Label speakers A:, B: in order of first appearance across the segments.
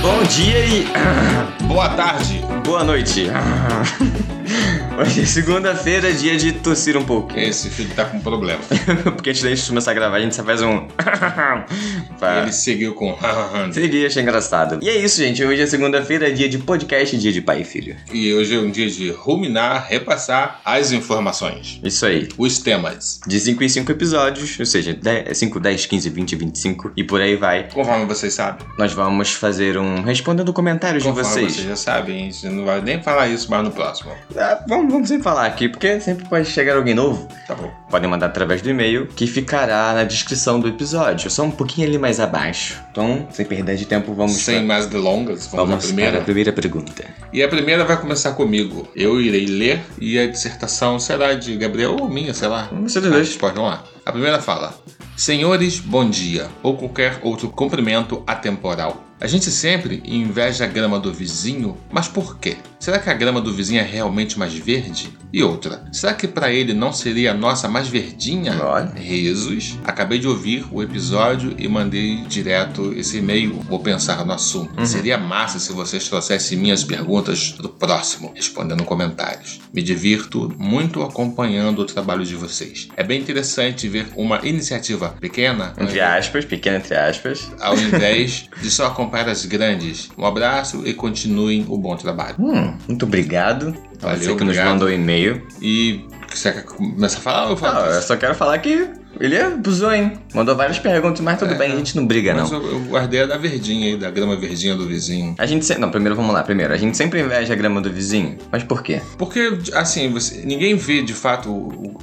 A: Bom dia e
B: Boa tarde.
A: boa noite. Hoje é segunda-feira, dia de tossir um pouco.
B: Esse filho tá com problema.
A: Porque antes da gente começar a gravar, a gente só faz um. pra...
B: Ele seguiu com.
A: Seria, achei engraçado. E é isso, gente. Hoje é segunda-feira, dia de podcast, dia de pai e filho.
B: e hoje é um dia de ruminar, repassar as informações.
A: Isso aí.
B: Os temas.
A: De 5 em 5 episódios, ou seja, 5, 10, 15, 20, 25 e por aí vai.
B: Conforme vocês sabem.
A: Nós vamos fazer um. respondendo comentários de
B: Conforme
A: vocês.
B: vocês já sabem, a gente não vai nem falar isso mais no próximo.
A: Ah, vamos, vamos sempre falar aqui, porque sempre pode chegar alguém novo.
B: Tá bom.
A: Podem mandar através do e-mail, que ficará na descrição do episódio, só um pouquinho ali mais abaixo. Então, sem perder de tempo, vamos
B: Sem
A: pra-
B: mais delongas, vamos,
A: vamos
B: à primeira.
A: para a primeira pergunta.
B: E a primeira vai começar comigo. Eu irei ler e a dissertação será de Gabriel ou minha, sei lá.
A: Ser dos
B: Ah,
A: dois.
B: Pode, vamos lá. A primeira fala: Senhores, bom dia, ou qualquer outro cumprimento atemporal. A gente sempre inveja a grama do vizinho, mas por quê? Será que a grama do vizinho é realmente mais verde? E outra, será que para ele não seria a nossa mais verdinha?
A: Olha.
B: Rezos. Acabei de ouvir o episódio e mandei direto esse e-mail. Vou pensar no assunto.
A: Uhum.
B: Seria massa se vocês trouxessem minhas perguntas do próximo, respondendo comentários. Me divirto muito acompanhando o trabalho de vocês. É bem interessante ver uma iniciativa pequena
A: Entre aspas, pequeno entre aspas.
B: ao invés de só acompanhar as grandes. Um abraço e continuem o bom trabalho.
A: Hum, muito obrigado. a
B: Valeu,
A: você que nos
B: obrigado.
A: mandou o e-mail.
B: E você quer começar a falar ou eu falo?
A: Não, eu só quero falar que ele abusou, hein? Mandou várias perguntas, mas tudo
B: É.
A: bem, a gente não briga,
B: Mas
A: não.
B: eu, eu guardei a da verdinha aí, da grama verdinha do vizinho.
A: A gente sempre. Não, primeiro vamos lá, primeiro. A gente sempre inveja a grama do vizinho. Mas por quê?
B: Porque, assim, você, ninguém vê de fato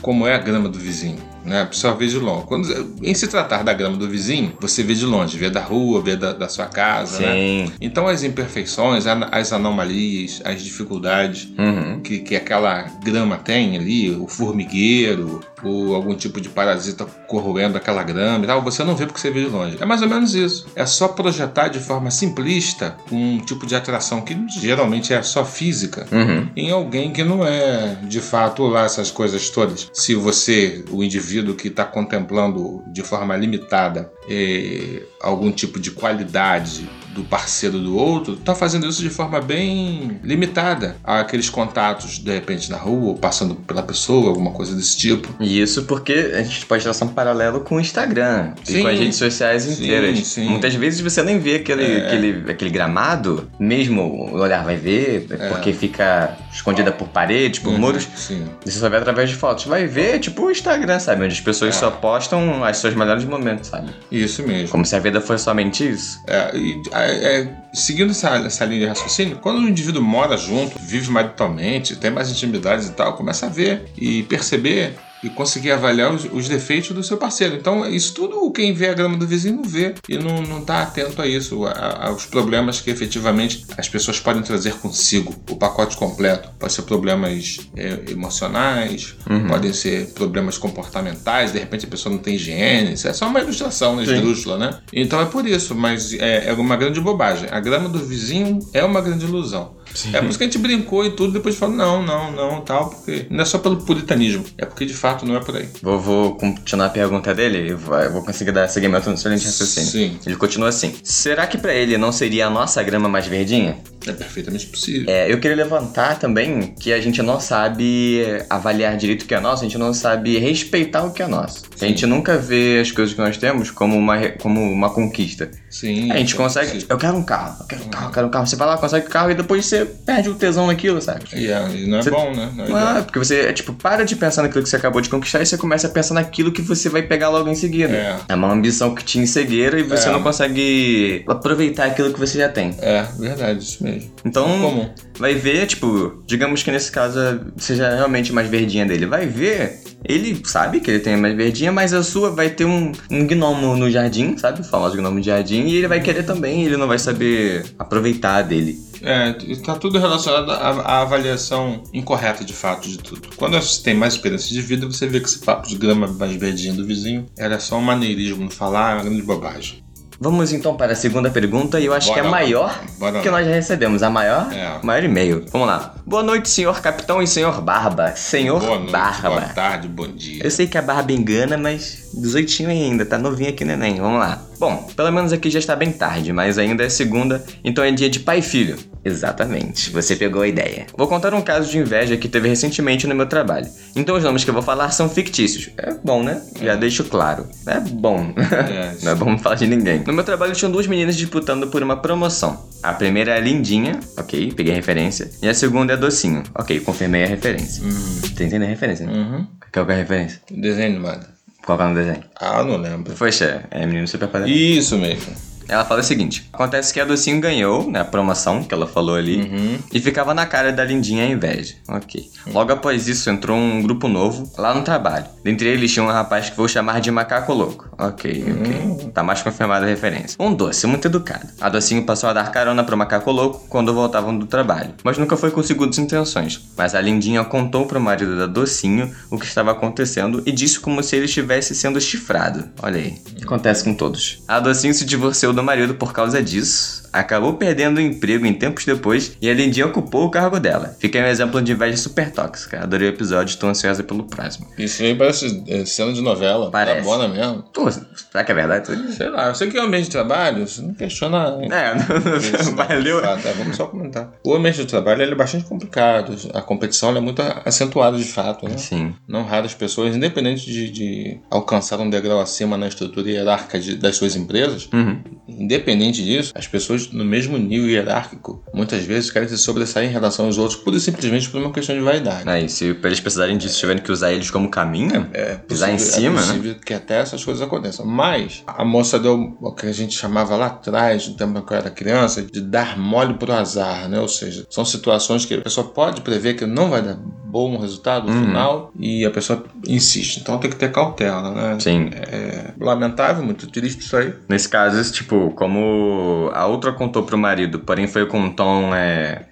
B: como é a grama do vizinho. Né? A pessoa vê de longe. Quando, em se tratar da grama do vizinho, você vê de longe, vê da rua, vê da, da sua casa. Né?
A: Sim.
B: Então as imperfeições, as anomalias, as dificuldades
A: Uhum.
B: que, que aquela grama tem ali, o formigueiro, ou algum tipo de parasita corroendo aquela grama e tal, você não vê porque você vê de longe. É mais ou menos isso. É só projetar de forma simplista um tipo de atração que geralmente é só física
A: Uhum.
B: em alguém que não é de fato lá essas coisas todas. Se você, o indivíduo que está contemplando de forma limitada eh, algum tipo de qualidade do parceiro do outro, está fazendo isso de forma bem limitada àqueles contatos, de repente na rua, ou passando pela pessoa, alguma coisa desse tipo.
A: E isso porque a gente pode traçar um paralelo com o Instagram e
B: Sim.
A: com as redes sociais
B: Sim,
A: inteiras.
B: sim.
A: Muitas vezes você nem vê aquele,
B: É.
A: aquele, aquele gramado, mesmo o olhar vai ver,
B: É.
A: porque fica escondida por paredes, por
B: Uhum,
A: muros.
B: Sim.
A: Você só vê através de fotos. Vai ver, tipo, o Instagram, sabe? Onde as pessoas
B: É.
A: só postam as suas melhores momentos, sabe?
B: Isso mesmo.
A: Como se a vida fosse somente isso.
B: É, e, é, seguindo essa, essa linha de raciocínio, quando o indivíduo mora junto, vive maritalmente, tem mais intimidades e tal, começa a ver e perceber e conseguir avaliar os, os defeitos do seu parceiro. Então, isso tudo quem vê a grama do vizinho não vê e não, não tá atento a isso, a- aos problemas que efetivamente as pessoas podem trazer consigo. O pacote completo pode ser problemas é, emocionais,
A: Uhum.
B: podem ser problemas comportamentais, de repente a pessoa não tem higiene, isso é só uma ilustração né,
A: Sim.
B: esdrúxula, né? Então é por isso, mas é, é uma grande bobagem. A grama do vizinho é uma grande ilusão. É por isso que a gente brincou e tudo, depois falou, não, não, não, tal, porque não é só pelo puritanismo, é porque de fato não é por aí.
A: Vou, vou continuar a pergunta dele e vou, eu vou conseguir dar seguimento no excelente raciocínio.
B: Sim,
A: Ele continua assim: Será que pra ele não seria a nossa grama mais verdinha?
B: é perfeitamente possível.
A: É, eu queria levantar também que a gente não sabe avaliar direito o que é nosso, a gente não sabe respeitar o que é nosso. A gente nunca vê as coisas que nós temos como uma, como uma conquista.
B: Sim.
A: A gente
B: é
A: consegue.
B: possível.
A: Eu quero um carro, eu quero um carro, eu quero um carro. Você vai lá, consegue o carro e depois você perde o tesão naquilo, sabe?
B: E, é, não é
A: Você-
B: bom, né? Não é
A: Não é, porque você, é, tipo, para de pensar naquilo que você acabou de conquistar e você começa a pensar naquilo que você vai pegar logo em seguida.
B: É.
A: É uma ambição que te encegueira e você
B: É.
A: não consegue aproveitar aquilo que você já tem.
B: É, verdade, isso mesmo.
A: Então,
B: Comum.
A: Vai ver, tipo, digamos que nesse caso seja realmente mais verdinha dele. Vai ver, ele sabe que ele tem mais verdinha, mas a sua vai ter um, um gnomo no jardim, sabe? O famoso gnomo de jardim, e ele vai querer também, ele não vai saber aproveitar dele.
B: É, está tudo relacionado à, à avaliação incorreta de fato de tudo. Quando você tem mais experiência de vida, você vê que esse papo de grama mais verdinha do vizinho era só um maneirismo, falar, é uma grande bobagem.
A: Vamos então para a segunda pergunta e eu acho
B: Bora
A: que é a maior
B: Bora
A: que nós já recebemos. A maior,
B: É.
A: maior e-mail. Vamos lá. Boa noite, senhor capitão e senhor Barba. Senhor
B: Boa noite,
A: Barba.
B: boa tarde, bom dia.
A: Eu sei que a barba engana, mas 18 ainda, tá novinho aqui neném, vamos lá. Bom, pelo menos aqui já está bem tarde, mas ainda é segunda, então é dia de pai e filho. Exatamente, você pegou a ideia. Vou contar um caso de inveja que teve recentemente no meu trabalho. Então os nomes que eu vou falar são fictícios. É bom, né? Já deixo claro. É bom.
B: É,
A: Não é bom falar de ninguém. No meu trabalho tinham duas meninas disputando por uma promoção. A primeira é a Lindinha, ok, peguei a referência. E a segunda é a Docinho, ok, confirmei a referência. Tá entendendo a referência, né?
B: Uhum.
A: Qual que é a referência?
B: Desenho animado.
A: Qual que é o nome do desenho?
B: Ah, não lembro.
A: Poxa, é Menino Super Poderoso.
B: Isso mesmo.
A: Ela fala o seguinte: acontece que a Docinho ganhou, né, a promoção que ela falou ali,
B: Uhum.
A: e ficava na cara da Lindinha a inveja. Ok. Logo após isso entrou um grupo novo lá no trabalho. Dentre eles tinha um rapaz que vou chamar de Macaco Louco. Ok, ok. Tá mais confirmada a referência. Um doce, muito educado. A Docinho passou a dar carona pro Macaco Louco quando voltavam do trabalho, mas nunca foi com segundas intenções. Mas a Lindinha contou pro marido da Docinho o que estava acontecendo e disse como se ele estivesse sendo chifrado. Olha aí. Acontece com todos. A Docinho se divorciou do marido por causa disso. Acabou perdendo o emprego em tempos depois e a Lindinha ocupou o cargo dela. Fica aí um exemplo de inveja super tóxica. Adorei o episódio, estou ansiosa pelo próximo.
B: Isso aí parece é, cena de novela.
A: Parece.
B: Tá bona mesmo.
A: Pô, será que é verdade?
B: Sei lá, eu sei que é o ambiente de trabalho, você não questiona.
A: É,
B: isso, né?
A: valeu.
B: De fato, é, vamos só comentar. O ambiente de trabalho é bastante complicado. A competição é muito acentuada de fato, né?
A: Sim.
B: Não raras pessoas, independente de, de alcançar um degrau acima na estrutura hierárquica de- das suas empresas,
A: Uhum.
B: Independente disso, as pessoas no mesmo nível hierárquico muitas vezes querem se sobressair em relação aos outros, pura e simplesmente por uma questão de vaidade.
A: Aí, se pra eles precisarem disso, tiverem que usar eles como caminho,
B: É
A: pisar em cima,
B: é
A: né?
B: possível que até essas coisas aconteçam. Mas a moça deu o que a gente chamava lá atrás, no tempo que eu era criança, de dar mole pro azar, né? Ou seja, são situações que a pessoa pode prever que não vai dar bom resultado
A: Uhum.
B: final e a pessoa insiste. Então tem que ter cautela, né?
A: Sim.
B: É lamentável, muito triste isso aí.
A: Nesse caso, tipo, como a outra contou pro marido, porém foi com um tom, é.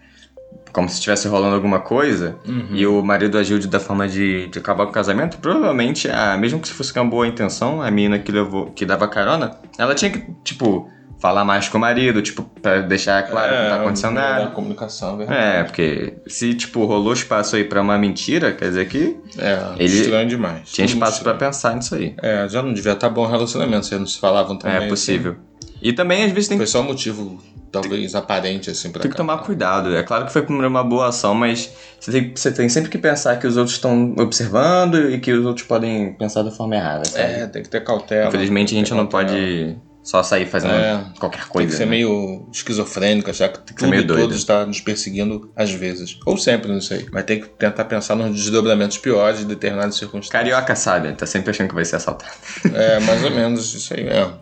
A: Como se estivesse rolando alguma coisa,
B: Uhum.
A: e o marido agiu de, da forma de, de acabar com o casamento, provavelmente, a, mesmo que se fosse com uma boa intenção, a menina que levou, que dava carona, ela tinha que, tipo, falar mais com o marido, tipo, pra deixar claro que não tá acontecendo
B: melhorar
A: nada.
B: comunicação, verdade.
A: É, porque se, tipo, rolou espaço aí pra uma mentira, quer dizer que
B: É,
A: Ele
B: estranho demais.
A: tinha espaço pra
B: estranho.
A: pensar nisso aí.
B: É, já não devia estar bom o relacionamento, se eles não se falavam também.
A: É possível. E também, às vezes, tem
B: Foi só um motivo, talvez, aparente, assim, pra
A: Tem que
B: cá.
A: tomar cuidado. É claro que foi uma boa ação, mas você tem, você tem sempre que pensar que os outros estão observando e que os outros podem pensar da forma errada, sabe?
B: É, tem que ter cautela.
A: Infelizmente a
B: tem
A: gente
B: que
A: não
B: cautela.
A: pode só sair fazendo
B: É,
A: qualquer
B: Tem
A: coisa.
B: que ser
A: né?
B: meio esquizofrênico, achar que tudo
A: meio
B: e
A: doido.
B: todos está nos perseguindo às vezes. Ou sempre, não sei. Mas tem que tentar pensar nos desdobramentos piores de determinadas circunstâncias.
A: Carioca sabe, tá sempre achando que vai ser assaltado.
B: É, mais ou menos isso aí mesmo.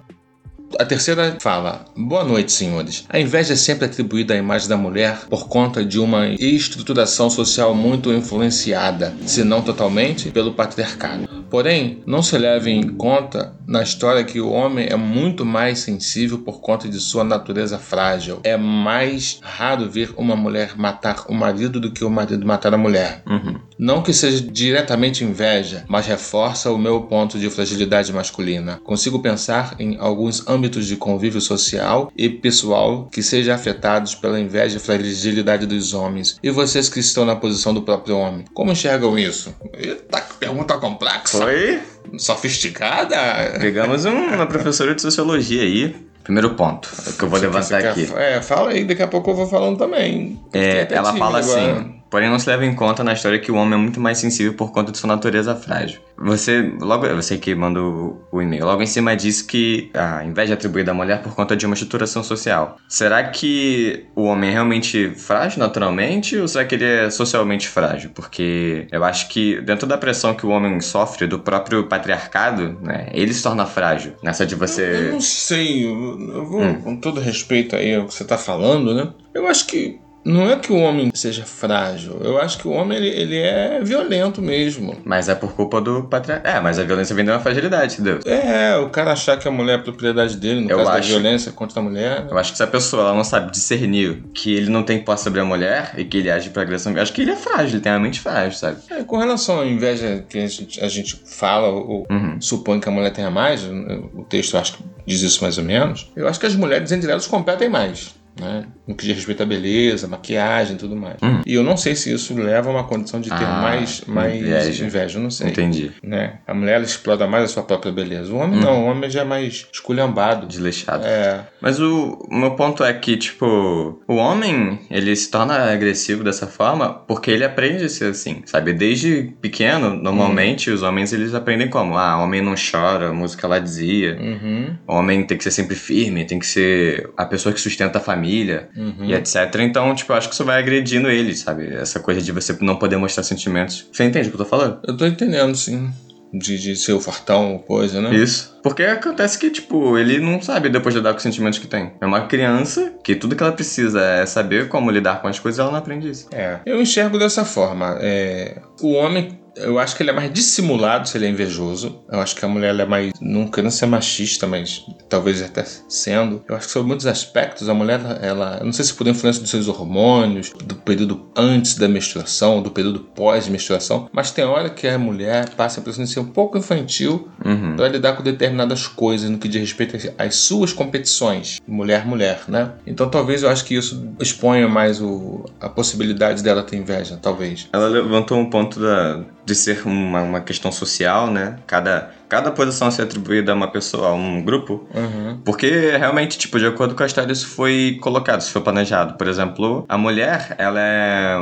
B: A terceira fala: Boa noite, senhores. A inveja é sempre atribuída à imagem da mulher por conta de uma estruturação social muito influenciada, se não totalmente, pelo patriarcado. Porém, não se leva em conta na história que o homem é muito mais sensível por conta de sua natureza frágil. É mais raro ver uma mulher matar o marido do que o marido matar a mulher.
A: Uhum.
B: Não que seja diretamente inveja, mas reforça o meu ponto de fragilidade masculina. Consigo pensar em alguns âmbitos de convívio social e pessoal que sejam afetados pela inveja e fragilidade dos homens. E vocês que estão na posição do próprio homem, como enxergam isso? Eita, que pergunta complexa,
A: Foi?
B: sofisticada.
A: Pegamos um- uma professora de sociologia aí. Primeiro ponto, que eu vou levantar aqui.
B: É, fala aí, daqui a pouco eu vou falando também.
A: É, ela fala assim, porém não se leva em conta na história que o homem é muito mais sensível por conta de sua natureza frágil. Você, logo, você que manda o, e-mail, logo em cima diz que a inveja é atribuída à mulher por conta de uma estruturação social. Será que o homem é realmente frágil naturalmente ou será que ele é socialmente frágil? Porque eu acho que dentro da pressão que o homem sofre do próprio patriarcado, né, ele se torna frágil. Nessa de
B: Eu
A: você...
B: não sei, eu, eu vou,
A: Hum.
B: com todo respeito aí ao que você tá falando, né? Eu acho que não é que o homem seja frágil, eu acho que o homem ele, ele é violento mesmo.
A: Mas é por culpa do patriarcado. É, mas a violência vem de uma fragilidade, entendeu?
B: É, o cara achar que a mulher é propriedade dele, no
A: Eu
B: caso da
A: acho.
B: violência contra a mulher. né?
A: Eu acho que se a pessoa ela não sabe discernir que ele não tem posse sobre a mulher e que ele age pra agressão, eu acho que ele é frágil, ele tem uma mente frágil, sabe?
B: É, com relação à inveja que a gente, a gente fala ou
A: Uhum.
B: supõe que a mulher tenha mais, o texto eu acho que diz isso mais ou menos, eu acho que as mulheres entre elas competem mais né? No que diz respeito à beleza, maquiagem e tudo mais.
A: Hum.
B: E eu não sei se isso leva a uma condição de ter
A: Ah,
B: mais, mais
A: inveja.
B: inveja. não sei.
A: Entendi.
B: Né? A mulher explora mais a sua própria beleza. O homem não, o homem já é mais esculhambado.
A: Desleixado.
B: É,
A: Mas o, o meu ponto é que, tipo, o homem, ele se torna agressivo dessa forma porque ele aprende a ser assim, sabe? Desde pequeno, normalmente, os homens, eles aprendem como? Ah, homem não chora, a música lá dizia.
B: uhum,
A: Homem tem que ser sempre firme, tem que ser a pessoa que sustenta a família
B: uhum.
A: e etc. Então, tipo, eu acho que isso vai agredindo ele, sabe? Essa coisa de você não poder mostrar sentimentos. Você entende o que eu tô falando?
B: Eu tô entendendo, sim. De, de ser o fartão ou coisa, né?
A: Isso. Porque acontece que, tipo, ele não sabe depois lidar com os sentimentos que tem. É uma criança que tudo que ela precisa é saber como lidar com as coisas e ela não aprende isso.
B: É, eu enxergo dessa forma. É, o homem, eu acho que ele é mais dissimulado se ele é invejoso. Eu acho que a mulher é mais. Não querendo ser machista, mas talvez até sendo. Eu acho que sobre muitos aspectos, a mulher, ela. Eu não sei se por influência dos seus hormônios, do período antes da menstruação, do período pós-menstruação, mas tem hora que a mulher passa a impressão de ser um pouco infantil
A: Uhum.
B: para lidar com determinadas coisas no que diz respeito às- às suas competições, mulher-mulher, né? Então talvez eu acho que isso exponha mais o, a possibilidade dela ter inveja, talvez.
A: Ela levantou um ponto da, de ser uma, uma questão social, né? Cada, cada posição ser atribuída a uma pessoa, a um grupo.
B: Uhum.
A: Porque realmente, tipo, de acordo com a história, isso foi colocado, isso foi planejado. Por exemplo, a mulher, ela é.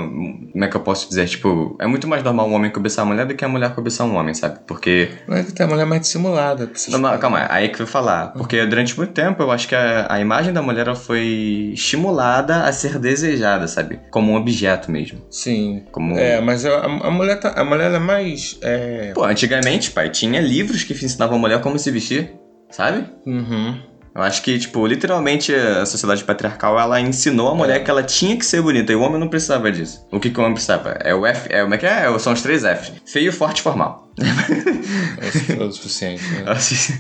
A: Como é que eu posso dizer? Tipo, é muito mais normal um homem cobiçar a mulher do que a mulher cobiçar um homem, sabe? Porque.
B: Não é que tem a mulher mais dissimulada.
A: Não, calma, aí que eu ia falar. Porque durante muito tempo eu acho que a, a imagem da mulher ela foi estimulada a ser desejada, sabe? Como um objeto mesmo.
B: Sim.
A: Como.
B: É, mas a, a mulher, tá, a mulher é mais. É...
A: Pô, antigamente, pai, tinha livros que ensinavam a mulher como se vestir, sabe?
B: Uhum.
A: Eu acho que, tipo, literalmente a sociedade patriarcal, ela ensinou a mulher
B: É.
A: que ela tinha que ser bonita e o homem não precisava disso. O que, que o homem precisava? É o F, é, como é que é? São os três Fs. Feio, forte e formal.
B: É o suficiente. né?
A: Assim,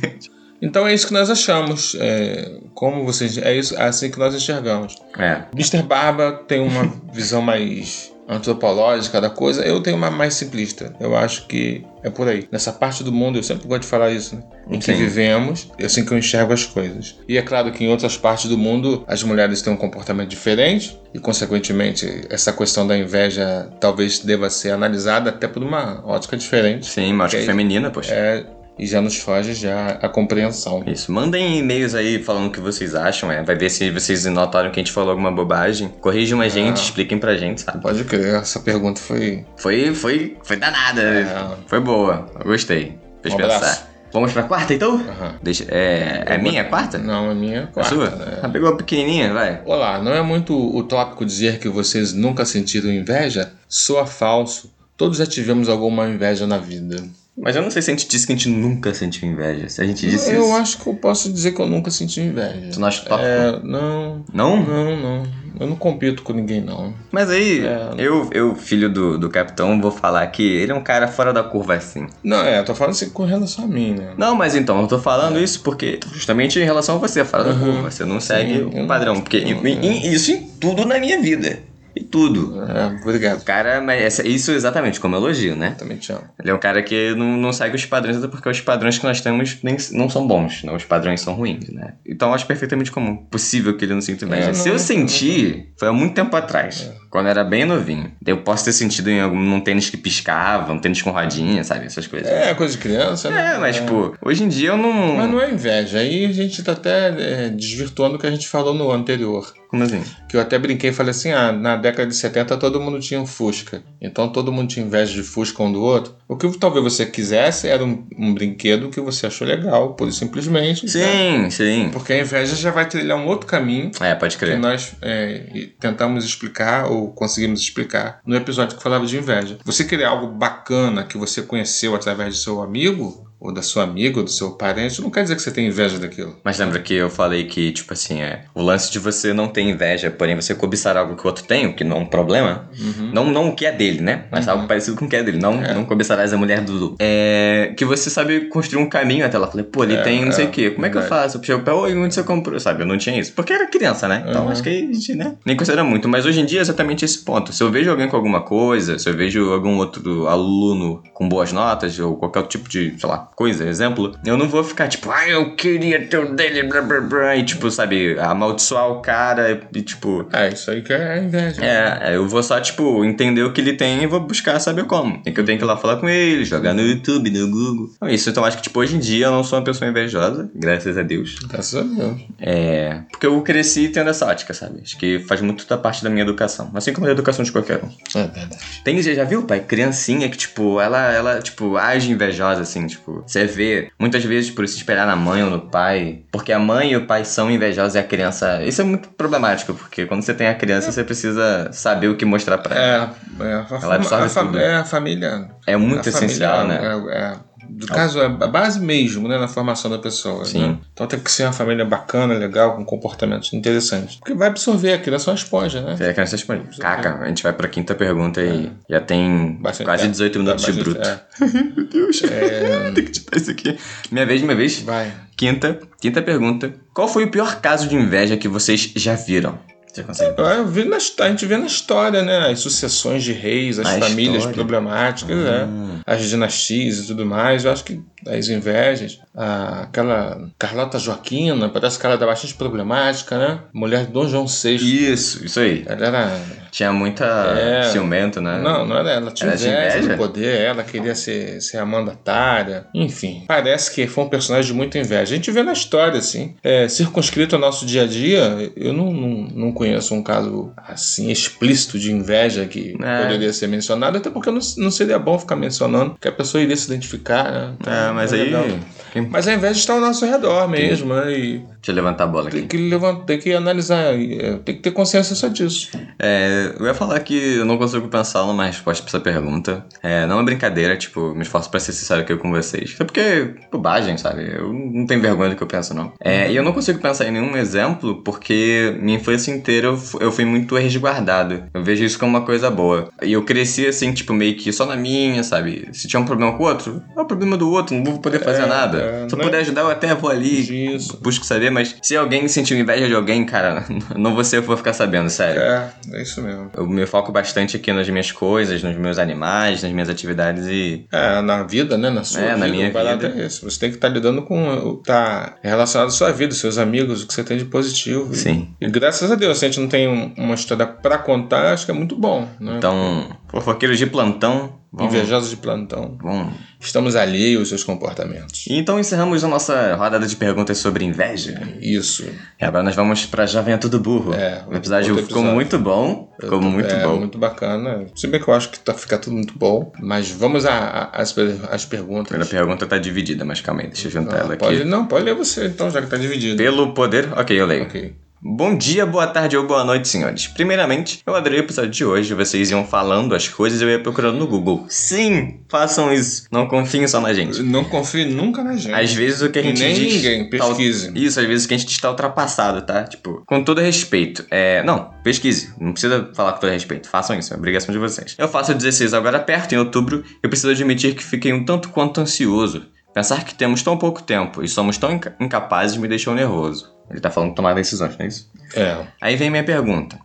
B: Então é isso que nós achamos. É, como vocês. É isso, é assim que nós enxergamos.
A: é.
B: Mr. Barba tem uma visão mais antropológica da coisa, eu tenho uma mais simplista. Eu acho que é por aí. Nessa parte do mundo, eu sempre gosto de falar isso, né? Em que vivemos, é assim que eu enxergo as coisas. E é claro que em outras partes do mundo, as mulheres têm um comportamento diferente e, consequentemente, essa questão da inveja talvez deva ser analisada até por uma ótica diferente.
A: Sim, que
B: Ok.
A: feminina, poxa.
B: É, e já nos foge já a compreensão.
A: Isso. Mandem e-mails aí falando o que vocês acham, é. Vai ver se vocês notaram que a gente falou alguma bobagem. Corrijam a gente, expliquem pra gente, sabe?
B: Pode crer, essa pergunta foi.
A: Foi, foi, foi danada.
B: É.
A: Foi boa. Eu gostei. Fez
B: Um
A: pensar.
B: abraço.
A: Vamos pra quarta, então?
B: Aham.
A: Deixa, é, é
B: Eu
A: minha
B: vou-
A: quarta?
B: Não, é minha
A: É
B: quarta.
A: sua?
B: né?
A: Ah, pegou a pequenininha, vai.
B: Olá, não é muito utópico dizer que vocês nunca sentiram inveja? Soa falso. Todos já tivemos alguma inveja na vida.
A: Mas eu não sei se a gente disse que a gente nunca sentiu inveja. Se a gente disse
B: eu
A: isso.
B: acho que eu posso dizer que eu nunca senti inveja.
A: Tu não acha tópico?
B: É, não,
A: Não?
B: não, não. Eu não compito com ninguém, não.
A: Mas aí,
B: É.
A: eu, eu, filho do, do capitão, vou falar que ele é um cara fora da curva assim.
B: Não, é, eu tô falando assim com relação a mim, né?
A: Não, mas então, eu tô falando isso porque justamente em relação a você, fora da
B: Uhum.
A: curva. Você não segue
B: eu
A: o
B: não-
A: padrão. Porque
B: eu-
A: em- em- isso em tudo na minha vida. E tudo.
B: É, obrigado.
A: Cara, mas isso exatamente como elogio, né?
B: Também te amo.
A: Ele é um cara que não, não segue os padrões, até porque os padrões que nós temos nem, não são bons, né? Os padrões são ruins, né? Então eu acho perfeitamente comum, possível que ele não sinta inveja.
B: É,
A: Se eu senti, foi há muito tempo atrás, quando era bem novinho. Eu posso ter sentido em algum num tênis que piscava, um tênis com rodinha, sabe? Essas coisas.
B: É, coisa de criança, né?
A: É, mas, tipo, hoje em dia eu não.
B: Mas não é inveja. Aí a gente tá até é, desvirtuando o que a gente falou no anterior.
A: Como assim?
B: Que eu até brinquei e falei assim: ah, na década de 70 todo mundo tinha um Fusca. Então todo mundo tinha inveja de Fusca um do outro. O que talvez você quisesse era um, um brinquedo que você achou legal, e simplesmente. né?
A: Sim, sim.
B: Porque a inveja já vai trilhar um outro caminho
A: É, pode
B: que
A: crer.
B: nós é, tentamos explicar ou conseguimos explicar no episódio que falava de inveja. Você querer algo bacana que você conheceu através do seu amigo, ou da sua amiga, ou do seu parente, não quer dizer que você tem inveja daquilo.
A: Mas lembra que eu falei que, tipo assim, é. O lance de você não ter inveja, porém você cobiçar algo que o outro tem, o que não é um problema. Não, não o que é dele, né? Mas algo parecido com o que é dele. Não,
B: Uhum. É.
A: não cobiçarás a mulher do. É. Que você sabe construir um caminho até lá. Falei, pô, ele
B: É,
A: tem não sei
B: é,
A: o quê. Como é que eu faço? Eu puxei o pé, oi, onde você comprou? Sabe? Eu não tinha isso. Porque era criança, né? Então
B: Uhum.
A: acho que aí a gente, né? Nem considera muito. Mas hoje em dia é exatamente esse ponto. Se eu vejo alguém com alguma coisa, se eu vejo algum outro aluno com boas notas, ou qualquer tipo de, sei lá, coisa, exemplo, eu não vou ficar tipo, ai, eu queria ter o dele, blá blá blá, e tipo, sabe, amaldiçoar o cara e tipo.
B: É, isso aí que é inveja.
A: É, eu vou só, tipo, entender o que ele tem e vou buscar saber como. É que eu tenho que ir lá falar com ele, jogar no YouTube, no Google. Então, isso, então acho que, tipo, hoje em dia eu não sou uma pessoa invejosa, graças a Deus.
B: Graças a Deus.
A: É. Porque eu cresci tendo essa ótica, sabe? Acho que faz muito da parte da minha educação. Assim como a educação de qualquer um.
B: É verdade.
A: Tem, já viu, pai? Criancinha que, tipo, ela, ela, tipo, age invejosa, assim, tipo, você vê, muitas vezes, por se esperar na mãe ou no pai, porque a mãe e o pai são invejosos e a criança. Isso é muito problemático, porque quando você tem a criança, você precisa saber o que mostrar pra ela.
B: É, é, a,
A: Ela absorve
B: a,
A: tudo.
B: é a família.
A: É muito essencial,
B: família,
A: né?
B: É, é. Do caso, é a base mesmo, né, na formação da pessoa.
A: Sim.
B: né? Então tem que ser uma família bacana, legal, com comportamentos interessantes. Porque vai absorver, a criança é uma esponja, né?
A: É, a criança responde. Caca, a gente vai pra quinta pergunta e já tem
B: Bastante-
A: quase
B: é,
A: 18 minutos de bruto.
B: é.
A: Meu Deus. Tem que editar isso aqui. Minha vez, minha vez.
B: Vai.
A: Quinta, quinta pergunta. Qual foi o pior caso de inveja que vocês já viram? Você consegue?
B: Eu vi na, a gente vê na história, né? As sucessões de reis, as
A: Na
B: famílias
A: história.
B: problemáticas, é. as dinastias e tudo mais. Eu acho que as invejas. a- aquela Carlota Joaquina, parece que ela era bastante problemática, né? Mulher de Dom João VI.
A: Isso, isso aí.
B: Ela era.
A: Tinha muita
B: É.
A: ciumento, né?
B: Não, não era ela. Tinha
A: Era de
B: inveja,
A: inveja?
B: do poder, ela queria ser, ser a mandatária. Enfim, parece que foi um personagem de muita inveja. A gente vê na história, assim. É, circunscrito ao nosso dia a dia, eu não, não, não conheço um caso assim explícito de inveja que
A: É.
B: poderia ser mencionado, até porque não, não seria bom ficar mencionando, que a pessoa iria se identificar, né? Então,
A: É, mas aí.
B: legal. Mas a inveja está ao nosso redor mesmo, né? E
A: Deixa eu levantar a bola
B: tem
A: aqui.
B: que, levantar, tem que analisar, é, tem que ter consciência só disso.
A: É, eu ia falar que eu não consigo pensar numa resposta pra essa pergunta. É, não é brincadeira, tipo, me esforço pra ser sincero aqui com vocês. É porque, bobagem, sabe? Eu não tenho vergonha do que eu penso, não. É, e eu não consigo pensar em nenhum exemplo porque minha infância inteira eu fui muito resguardado. Eu vejo isso como uma coisa boa. E eu cresci assim, tipo, meio que só na minha, sabe? Se tinha um problema com o outro, é o problema do outro, não vou poder fazer
B: É,
A: nada.
B: É,
A: Se eu
B: né?
A: puder ajudar, eu até vou ali.
B: Isso.
A: Busco saber, mas se alguém sentiu inveja de alguém, cara, não vou ser eu que vou ficar sabendo, sério.
B: É, é isso mesmo.
A: Eu me foco bastante aqui nas minhas coisas, nos meus animais, nas minhas atividades e.
B: É, na vida, né? Na sua
A: É,
B: vida.
A: na minha vida.
B: É isso. Você tem que estar lidando com. Tá relacionado à sua vida, seus amigos, o que você tem de positivo. E-
A: Sim.
B: E, graças a Deus, se a gente não tem um- uma história pra contar, acho que é muito bom. Né?
A: Então, fofoqueiros de plantão. Vamos,
B: Invejosos de plantão.
A: vamos.
B: Estamos alheios aos seus comportamentos.
A: Então encerramos a nossa rodada de perguntas sobre inveja.
B: Isso.
A: E agora nós vamos pra Já Venha Tudo Burro.
B: É,
A: o episódio ficou
B: episódio.
A: muito bom. Ficou muito
B: é,
A: bom.
B: muito bacana. Se bem que eu acho que tá, fica tudo muito bom. Mas vamos a- a- às per- às
A: A
B: perguntas.
A: primeira pergunta tá dividida, mas calma aí, deixa eu juntar
B: Ah,
A: ela aqui.
B: pode, não, pode ler você então, já que tá dividido.
A: Pelo poder. Ok, eu leio.
B: Ok.
A: Bom dia, boa tarde ou boa noite, senhores. Primeiramente, eu adorei o episódio de hoje. Vocês iam falando as coisas e eu ia procurando no Google. Sim, façam isso. Não confiem só na gente.
B: Não confie nunca na gente.
A: Às vezes o que a
B: E
A: gente
B: nem
A: diz.
B: ninguém,
A: tá-
B: pesquise.
A: Isso, às vezes o que a gente diz tá ultrapassado, tá? Tipo, com todo respeito. É. Não, pesquise. Não precisa falar com todo respeito. Façam isso, é obrigação de vocês. Eu faço 16 agora perto, em outubro, e preciso admitir que fiquei um tanto quanto ansioso. Pensar que temos tão pouco tempo e somos tão inca- incapazes me deixou nervoso. Ele tá falando de tomar decisões, não é isso?
B: É.
A: Aí vem minha pergunta.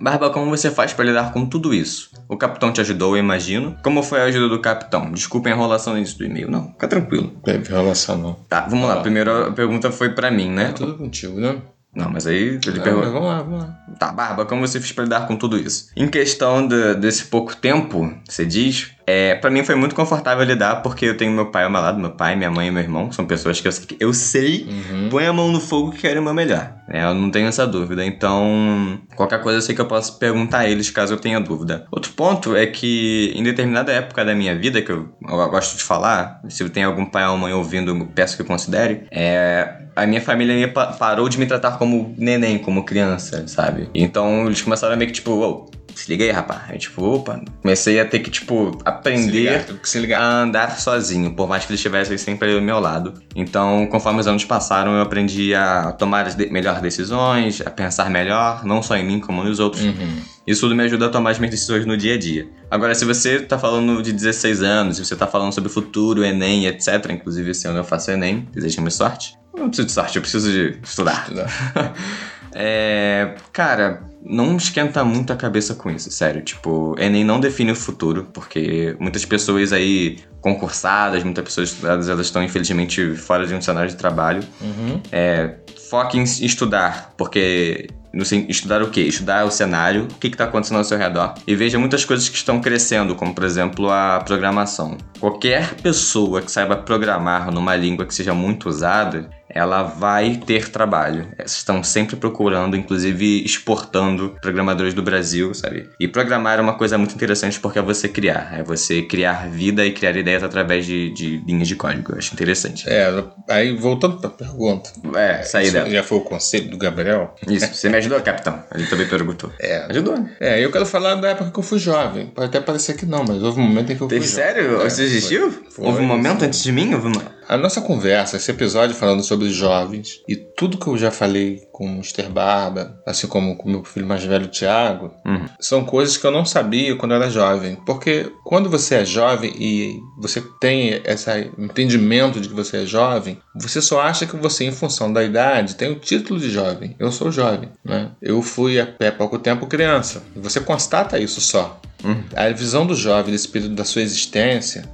A: Barba, como você faz pra lidar com tudo isso? O capitão te ajudou, eu imagino. Como foi a ajuda do capitão? Desculpem a enrolação nisso do e-mail. Não, fica tranquilo.
B: Teve relação, não.
A: Tá, vamos lá. Primeiro a pergunta foi pra mim, né?
B: É tudo contigo, né?
A: Não, mas aí ele
B: Não,
A: pergunta.
B: vamos lá, vamos lá.
A: Tá, Barba, como você fez pra lidar com tudo isso? Em questão de- desse pouco tempo, você diz, é, para mim foi muito confortável lidar porque eu tenho meu pai ao meu lado, meu pai, minha mãe e meu irmão, são pessoas que eu, eu sei,
B: Uhum.
A: põe a mão no fogo que querem o meu melhor. né? eu não tenho essa dúvida, então qualquer coisa eu sei que eu posso perguntar a eles caso eu tenha dúvida. Outro ponto é que em determinada época da minha vida, que eu, eu gosto de falar, se tem algum pai ou mãe ouvindo, eu peço que considere, é, a minha família me parou de me tratar como neném, como criança, sabe? Então eles começaram a meio que tipo, uou, se liga aí, rapaz. Aí, tipo, opa, comecei a ter que, tipo, aprender
B: ligar,
A: a andar sozinho, por mais que eles estivessem sempre ao meu lado. Então, conforme os anos passaram, eu aprendi a tomar as de melhores decisões, a pensar melhor, não só em mim, como nos outros.
B: Uhum.
A: Isso tudo me ajuda a tomar as minhas decisões no dia a dia. Agora, se você tá falando de 16 anos, se você tá falando sobre futuro, Enem, etc., inclusive esse ano eu faço Enem, desejo-me sorte. Eu não preciso de sorte, eu preciso de estudar.
B: Estudar.
A: É. Cara, não esquenta muito a cabeça com isso, sério. Tipo, Enem não define o futuro, porque muitas pessoas aí concursadas, muitas pessoas elas, elas estão infelizmente fora de um cenário de trabalho.
B: Uhum.
A: É, foque em estudar, porque no, estudar o quê? Estudar o cenário, o que está acontecendo ao seu redor. E veja muitas coisas que estão crescendo, como por exemplo a programação. Qualquer pessoa que saiba programar numa língua que seja muito usada, ela vai ter trabalho. Estão sempre procurando, inclusive exportando programadores do Brasil, sabe? E programar é uma coisa muito interessante porque é você criar. É você criar vida e criar ideias através de, de linhas de código. Eu acho interessante.
B: É, aí voltando pra pergunta.
A: É, sair dela.
B: já foi o conselho do Gabriel?
A: Isso, você me ajudou, capitão? Ele também perguntou.
B: É.
A: Ajudou, né?
B: É, eu quero falar da época que eu fui jovem. Pode até parecer que não, mas houve um momento em que eu
A: Teve
B: fui jovem.
A: sério?
B: É,
A: Você existiu?
B: foi.
A: Houve um momento antes de mim? Houve uma...
B: A nossa conversa, esse episódio falando sobre jovens e tudo que eu já falei com o Mr. Barba, assim como com o meu filho mais velho, Thiago,
A: Uhum.
B: são coisas que eu não sabia quando eu era jovem. Porque quando você é jovem e você tem esse entendimento de que você é jovem, você só acha que você, em função da idade, tem o título de jovem. Eu sou jovem, né? Eu fui até pouco tempo criança. E você constata isso só.
A: Uhum.
B: A visão do jovem nesse período da sua existência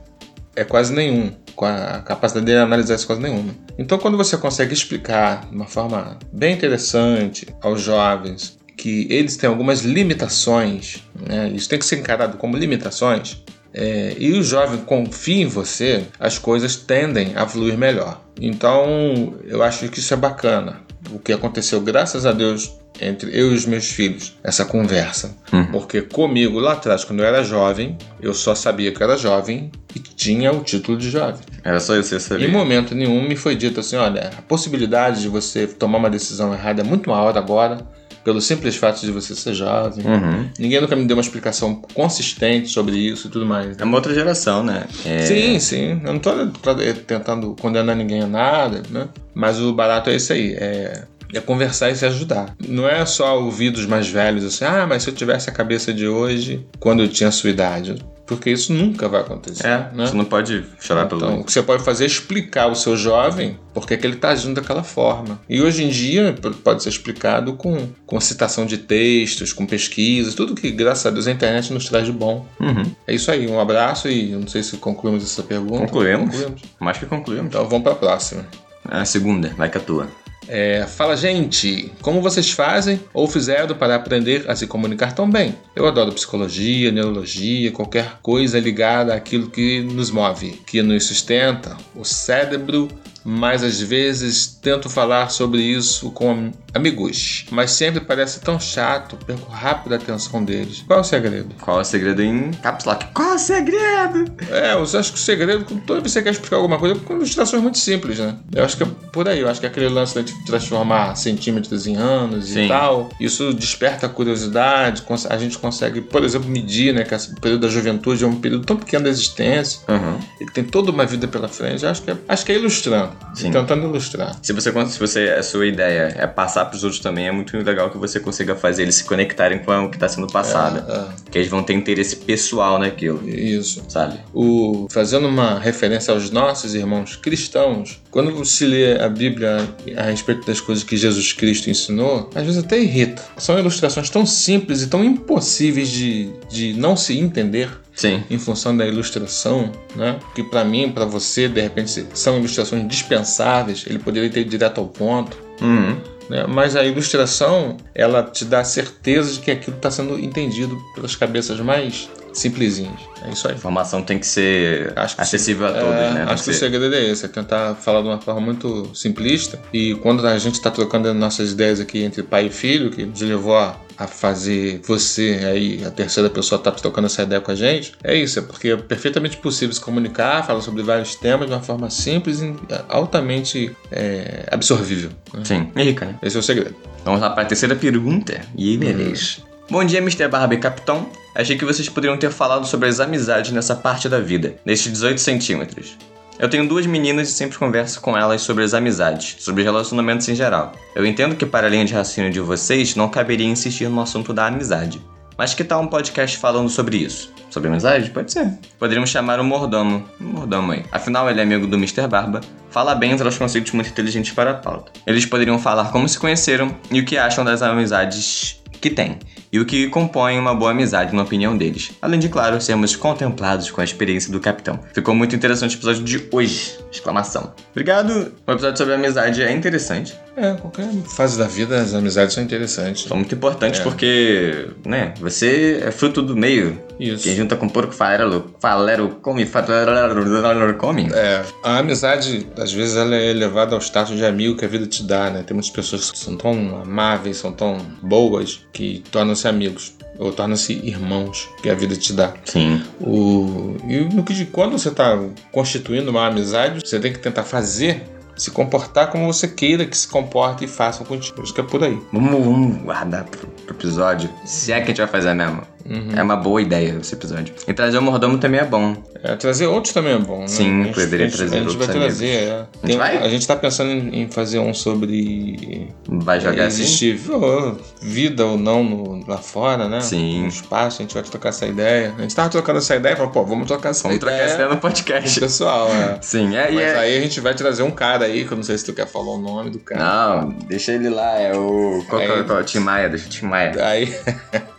B: é quase nenhum. Com a capacidade dele analisar isso quase nenhuma. Então, quando você consegue explicar de uma forma bem interessante aos jovens que eles têm algumas limitações, né? isso tem que ser encarado como limitações, é, e o jovem confia em você, as coisas tendem a fluir melhor. Então, eu acho que isso é bacana. O que aconteceu, graças a Deus, entre eu e os meus filhos, essa conversa.
A: Uhum.
B: Porque comigo, lá atrás, quando eu era jovem, eu só sabia que eu era jovem e tinha o título de jovem.
A: Era só isso você
B: Em
A: sabia.
B: momento nenhum me foi dito assim: olha, a possibilidade de você tomar uma decisão errada é muito maior agora, pelo simples fato de você ser jovem.
A: Uhum.
B: Ninguém nunca me deu uma explicação consistente sobre isso e tudo mais.
A: É uma outra geração, né? É...
B: Sim, sim. Eu não tô tra- tentando condenar ninguém a nada, né? Mas o barato é isso aí. É, é conversar e se ajudar. Não é só ouvir dos mais velhos assim, ah, mas se eu tivesse a cabeça de hoje, quando eu tinha a sua idade. Porque isso nunca vai acontecer.
A: É,
B: né?
A: você não pode chorar pelo...
B: Então, o que você pode fazer é explicar ao seu jovem por que que ele está agindo daquela forma. E hoje em dia pode ser explicado com, com citação de textos, com pesquisas, tudo que, graças a Deus, a internet nos traz de bom.
A: Uhum.
B: É isso aí, um abraço e não sei se concluímos essa pergunta.
A: Concluímos.
B: Concluímos.
A: Mais que concluímos.
B: Então vamos para a próxima.
A: A segunda, vai que é a tua.
B: É, fala, gente, como vocês fazem ou fizeram para aprender a se comunicar tão bem? Eu adoro psicologia, neurologia, qualquer coisa ligada àquilo que nos move, que nos sustenta, o cérebro, mas às vezes tento falar sobre isso com am- amigos, mas sempre parece tão chato, perco rápido a atenção deles. Qual é o segredo?
A: Qual é o segredo em caps lock? Qual é o segredo?
B: É, eu acho que o segredo, toda vez que você quer explicar alguma coisa, com ilustrações muito simples, né? Eu acho que é por aí, eu acho que aquele lance de transformar centímetros em anos
A: Sim.
B: e tal, isso desperta a curiosidade, a gente consegue, por exemplo, medir, né, que esse período da juventude é um período tão pequeno da existência,
A: Uhum.
B: ele tem toda uma vida pela frente, eu acho que é, acho que é ilustrando,
A: Sim.
B: tentando ilustrar.
A: Se você, se você a sua ideia é passar pros outros também, é muito legal que você consiga fazer eles se conectarem com o que está sendo passado.
B: É,
A: Que eles vão ter interesse pessoal naquilo,
B: é, isso.
A: sabe?
B: o, fazendo uma referência aos nossos irmãos cristãos, quando se lê a Bíblia a respeito das coisas que Jesus Cristo ensinou, às vezes até irrita. São ilustrações tão simples e tão impossíveis de, de não se entender
A: Sim.
B: em função da ilustração, né? Que para mim, para você, de repente são ilustrações dispensáveis. Ele poderia ter direto ao ponto.
A: Uhum.
B: né? Mas a ilustração, ela te dá certeza de que aquilo está sendo entendido pelas cabeças mais simplesinhas. É isso aí.
A: A informação tem que ser
B: Acho que
A: acessível a todos,
B: É,
A: né?
B: Acho que o segredo é esse, é tentar falar de uma forma muito simplista. E quando a gente está trocando as nossas ideias aqui entre pai e filho, que nos levou a, a fazer você aí, a terceira pessoa, tá trocando essa ideia com a gente, é isso, é porque é perfeitamente possível se comunicar, falar sobre vários temas de uma forma simples e altamente é, absorvível. né?
A: Sim, e rica, né?
B: Esse é o segredo.
A: Vamos lá para a terceira pergunta. E aí, beleza. Bom dia, Mr. Barba e Capitão. Achei que vocês poderiam ter falado sobre as amizades nessa parte da vida, nestes 18 centímetros. Eu tenho duas meninas e sempre converso com elas sobre as amizades, sobre relacionamentos em geral. Eu entendo que para a linha de raciocínio de vocês não caberia insistir no assunto da amizade. Mas que tal um podcast falando sobre isso? sobre amizade? Pode ser. Poderíamos chamar o mordomo. Mordomo aí. Afinal, ele é amigo do Mr. Barba. Fala bem os conceitos muito inteligentes para a pauta. Eles poderiam falar como se conheceram e o que acham das amizades que têm e o que compõe uma boa amizade na opinião deles. Além de, claro, sermos contemplados com a experiência do capitão. Ficou muito interessante o episódio de hoje! Exclamação. Obrigado! O episódio sobre amizade é interessante.
B: É, qualquer fase da vida as amizades são interessantes.
A: São muito importantes é. porque, né, você é fruto do meio.
B: Isso.
A: Quem junta com porco falero, falero come, falero come.
B: É, a amizade, às vezes, ela é elevada ao status de amigo que a vida te dá, né? Tem muitas pessoas que são tão amáveis, são tão boas, que tornam-se amigos ou tornam-se irmãos que a vida te dá.
A: Sim.
B: O, e no que quando você está constituindo uma amizade, você tem que tentar fazer se comportar como você queira que se comporte e façam contigo. Acho que é por aí.
A: Vamos, vamos guardar pro, pro episódio. Se é que a gente vai fazer mesmo. Uhum. É uma boa ideia esse episódio. E trazer o mordomo também é bom.
B: É, trazer outros também é bom, né?
A: Sim, a gente, poderia trazer
B: A gente vai
A: amigos.
B: trazer, é.
A: A gente vai?
B: A gente tá pensando em, fazer um sobre...
A: Vai jogar
B: é, existir
A: assim?
B: vida ou não no, lá fora, né?
A: Sim.
B: No espaço, a gente vai trocar essa ideia. A gente tava trocando essa ideia e falou, pô, vamos trocar essa
A: vamos
B: ideia.
A: Vamos trocar essa ideia no podcast.
B: pessoal, é.
A: Sim, é.
B: Mas
A: é...
B: aí a gente vai trazer um cara aí, que eu não sei se tu quer falar o nome do cara.
A: Não, deixa ele lá, é o... Qual, é, qual, qual, Tim Maia, deixa o Tim Maia.
B: Aí...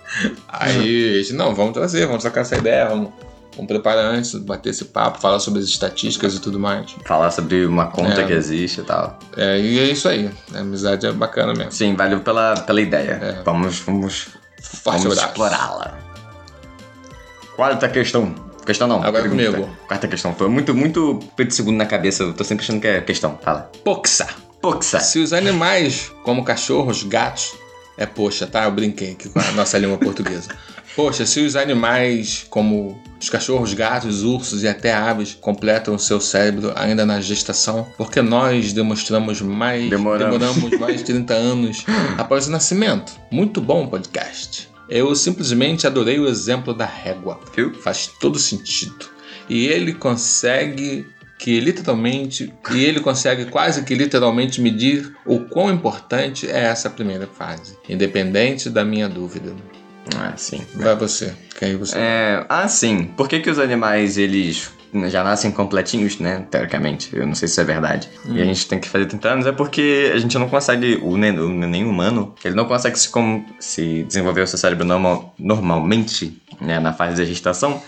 B: Aí, não, vamos trazer, vamos trocar essa ideia, vamos, vamos preparar antes, bater esse papo, falar sobre as estatísticas e tudo mais.
A: Falar sobre uma conta
B: É.
A: que existe e tal.
B: É, e é isso aí. A amizade é bacana mesmo.
A: Sim, valeu pela, pela ideia.
B: É.
A: Vamos, vamos,
B: Forte
A: vamos explorá-la. Quarta questão. Questão não.
B: Agora
A: pergunta.
B: comigo.
A: Quarta questão. Foi muito, muito Pedro segundo na cabeça. Eu tô sempre achando que é questão. Fala.
B: Poxa!
A: Poxa.
B: Se os animais, como cachorros, gatos. É poxa, tá? Eu brinquei aqui com a nossa língua portuguesa. Poxa, se os animais, como os cachorros, gatos, ursos e até aves, completam o seu cérebro ainda na gestação, porque nós demonstramos mais.
A: Demoramos.
B: demoramos mais de 30 anos após o nascimento. Muito bom o podcast. Eu simplesmente adorei o exemplo da régua.
A: Viu?
B: Faz todo sentido. E ele consegue que literalmente, e ele consegue quase que literalmente medir o quão importante é essa primeira fase, independente da minha dúvida.
A: Ah, sim.
B: Vai você, que aí você.
A: É, ah, sim. Por que, que os animais, eles já nascem completinhos, né? Teoricamente. Eu não sei se isso é verdade. E a gente tem que fazer 30 anos. É porque a gente não consegue... O neném, o neném humano, ele não consegue se, com, se desenvolver o seu cérebro normal, normalmente, né? Na fase da gestação.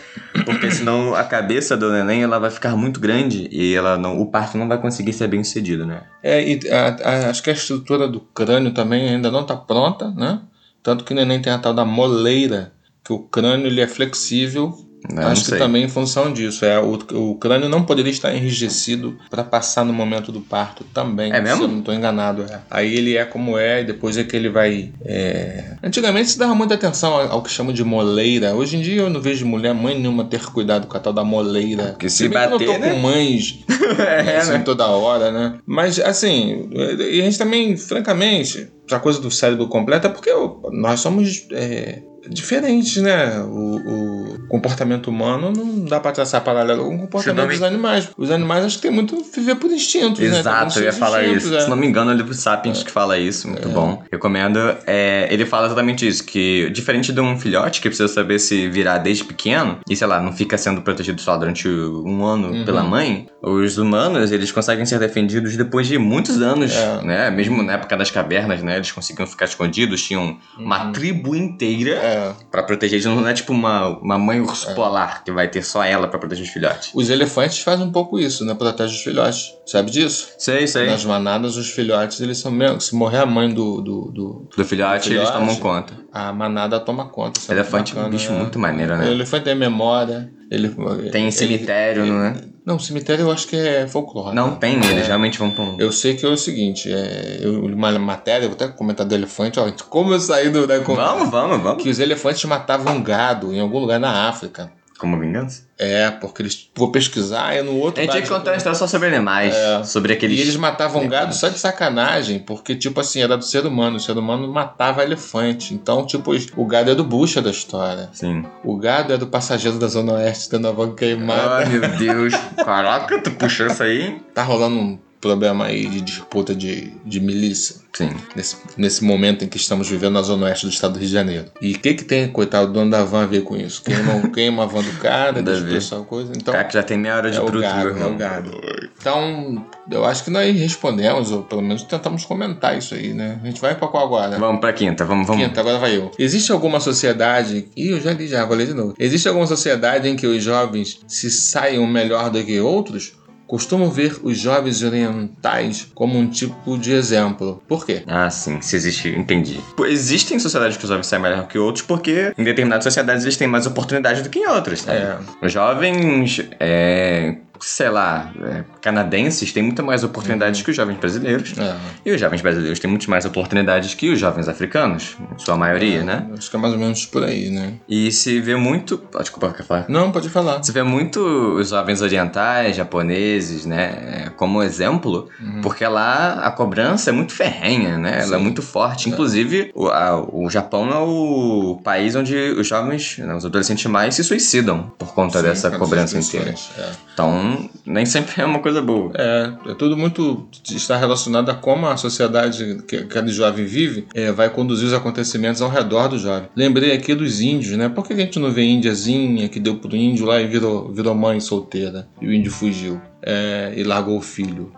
A: Porque senão a cabeça do neném, ela vai ficar muito grande. E ela não, o parto não vai conseguir ser bem sucedido, né?
B: É, e a- a- acho que a estrutura do crânio também ainda não está pronta, né? Tanto que o neném tem a tal da moleira, que o crânio ele é flexível.
A: Eu não
B: acho que também em função disso. É, o, o crânio não poderia estar enrijecido para passar no momento do parto também.
A: É mesmo?
B: Se eu não estou enganado. É. Aí ele é como é, e depois é que ele vai. é, Antigamente se dava muita atenção ao, que chamam de moleira. Hoje em dia eu não vejo mulher, mãe nenhuma ter cuidado com a tal da moleira.
A: Porque se
B: bem que eu
A: bater,
B: não tô
A: né?
B: com mães
A: é,
B: assim,
A: né?
B: toda hora, né? Mas, assim, e a gente também, francamente, essa coisa do cérebro completo é porque nós somos é, diferentes, né? O, o comportamento humano não dá pra traçar paralelo com o comportamento dos animais. Os animais acho que tem muito viver por instintos, né?
A: Exato,
B: muitos
A: eu ia falar isso.
B: é.
A: Se não me engano, é o livro Sapiens que fala isso, muito bom. Recomendo. É, ele fala exatamente isso, que diferente de um filhote que precisa saber se virar desde pequeno, e sei lá, não fica sendo protegido só durante um ano
B: Uhum.
A: pela mãe, os humanos, eles conseguem ser defendidos depois de muitos anos,
B: É.
A: né? Mesmo na época das cavernas, né? Eles conseguiam ficar escondidos, tinham uma tribo inteira
B: É.
A: pra proteger eles. Não é tipo uma, uma mãe urso polar que vai ter só ela pra proteger os filhotes.
B: Os elefantes fazem um pouco isso, né? Protegem os filhotes. Sabe disso?
A: Sei, sei.
B: Nas manadas, os filhotes, eles são mesmo. Se morrer a mãe do, do, do-
A: Do filhote, eles
B: filhote.
A: tomam conta.
B: a manada toma conta. É
A: Elefante é um bicho
B: é.
A: muito maneiro, né?
B: O elefante tem memória. Ele,
A: Tem
B: ele-
A: cemitério, não é?
B: Não, cemitério eu acho que é folclore.
A: Não
B: né?
A: tem, eles realmente vão pra um...
B: Eu sei que é o seguinte, é, eu li uma matéria, vou até comentar do elefante, ó, como eu saí do... Né, como-
A: Vamos, vamos, vamos.
B: Que os elefantes matavam gado em algum lugar na África.
A: Como vingança?
B: É, porque eles... Vou pesquisar, e no outro...
A: A gente tinha que contar uma história só sobre animais.
B: É.
A: Sobre aqueles...
B: E eles matavam gado só de sacanagem, porque, tipo assim, era do ser humano. O ser humano matava elefante. Então, tipo, o gado é do bucha da história.
A: Sim.
B: O gado é do passageiro da Zona Oeste tendo a van queimada.
A: Ai, meu Deus. Caraca, tu puxou isso aí?
B: Tá rolando um problema aí de disputa de, de milícia.
A: Sim.
B: Nesse, nesse momento em que estamos vivendo na zona oeste do estado do Rio de Janeiro. E o que que tem, coitado, o dono da van a ver com isso? Queima, queima a van do cara,
A: Nada a
B: deixa o
A: ver.
B: pessoal coisa. Então,
A: cara que já tem meia hora de
B: é gado,
A: meu
B: é o
A: irmão.
B: gado. Então, eu acho que nós respondemos, ou pelo menos tentamos comentar isso aí, né? A gente vai pra qual agora?
A: Vamos pra quinta, vamos, vamos.
B: Quinta, agora vai eu. Existe alguma sociedade. Ih, eu já li já, vou ler de novo. Existe alguma sociedade em que os jovens se saiam melhor do que outros? Costumo ver os jovens orientais como um tipo de exemplo. Por quê?
A: Ah, sim, se existe, entendi. Existem sociedades que os jovens saem melhor que outros porque em determinadas sociedades eles têm mais oportunidade do que em outras, sabe?
B: É.
A: Os jovens, é, sei lá, é, canadenses têm muito mais oportunidades que os jovens brasileiros.
B: É.
A: E os jovens brasileiros têm muito mais oportunidades que os jovens africanos, em sua maioria, né?
B: Acho que é mais ou menos por aí, né?
A: E se vê muito. Ah, Desculpa, quer falar?
B: Não, pode falar.
A: Você vê muito os jovens orientais, japoneses, né, é, como exemplo, porque lá a cobrança é muito ferrenha, né? Ela é
B: Sim.
A: muito forte. Inclusive, o, a- o Japão é o país onde os jovens, né, os adolescentes mais se suicidam por conta
B: Sim,
A: dessa cobrança inteira.
B: É.
A: Então, nem sempre é uma coisa boa.
B: É, é tudo muito está relacionado a como a sociedade que aquele jovem vive é, vai conduzir os acontecimentos ao redor do jovem. Lembrei aqui dos índios, né? Por que a gente não vê índiazinha que deu pro índio lá e virou, virou mãe solteira e o índio fugiu é, e largou o filho?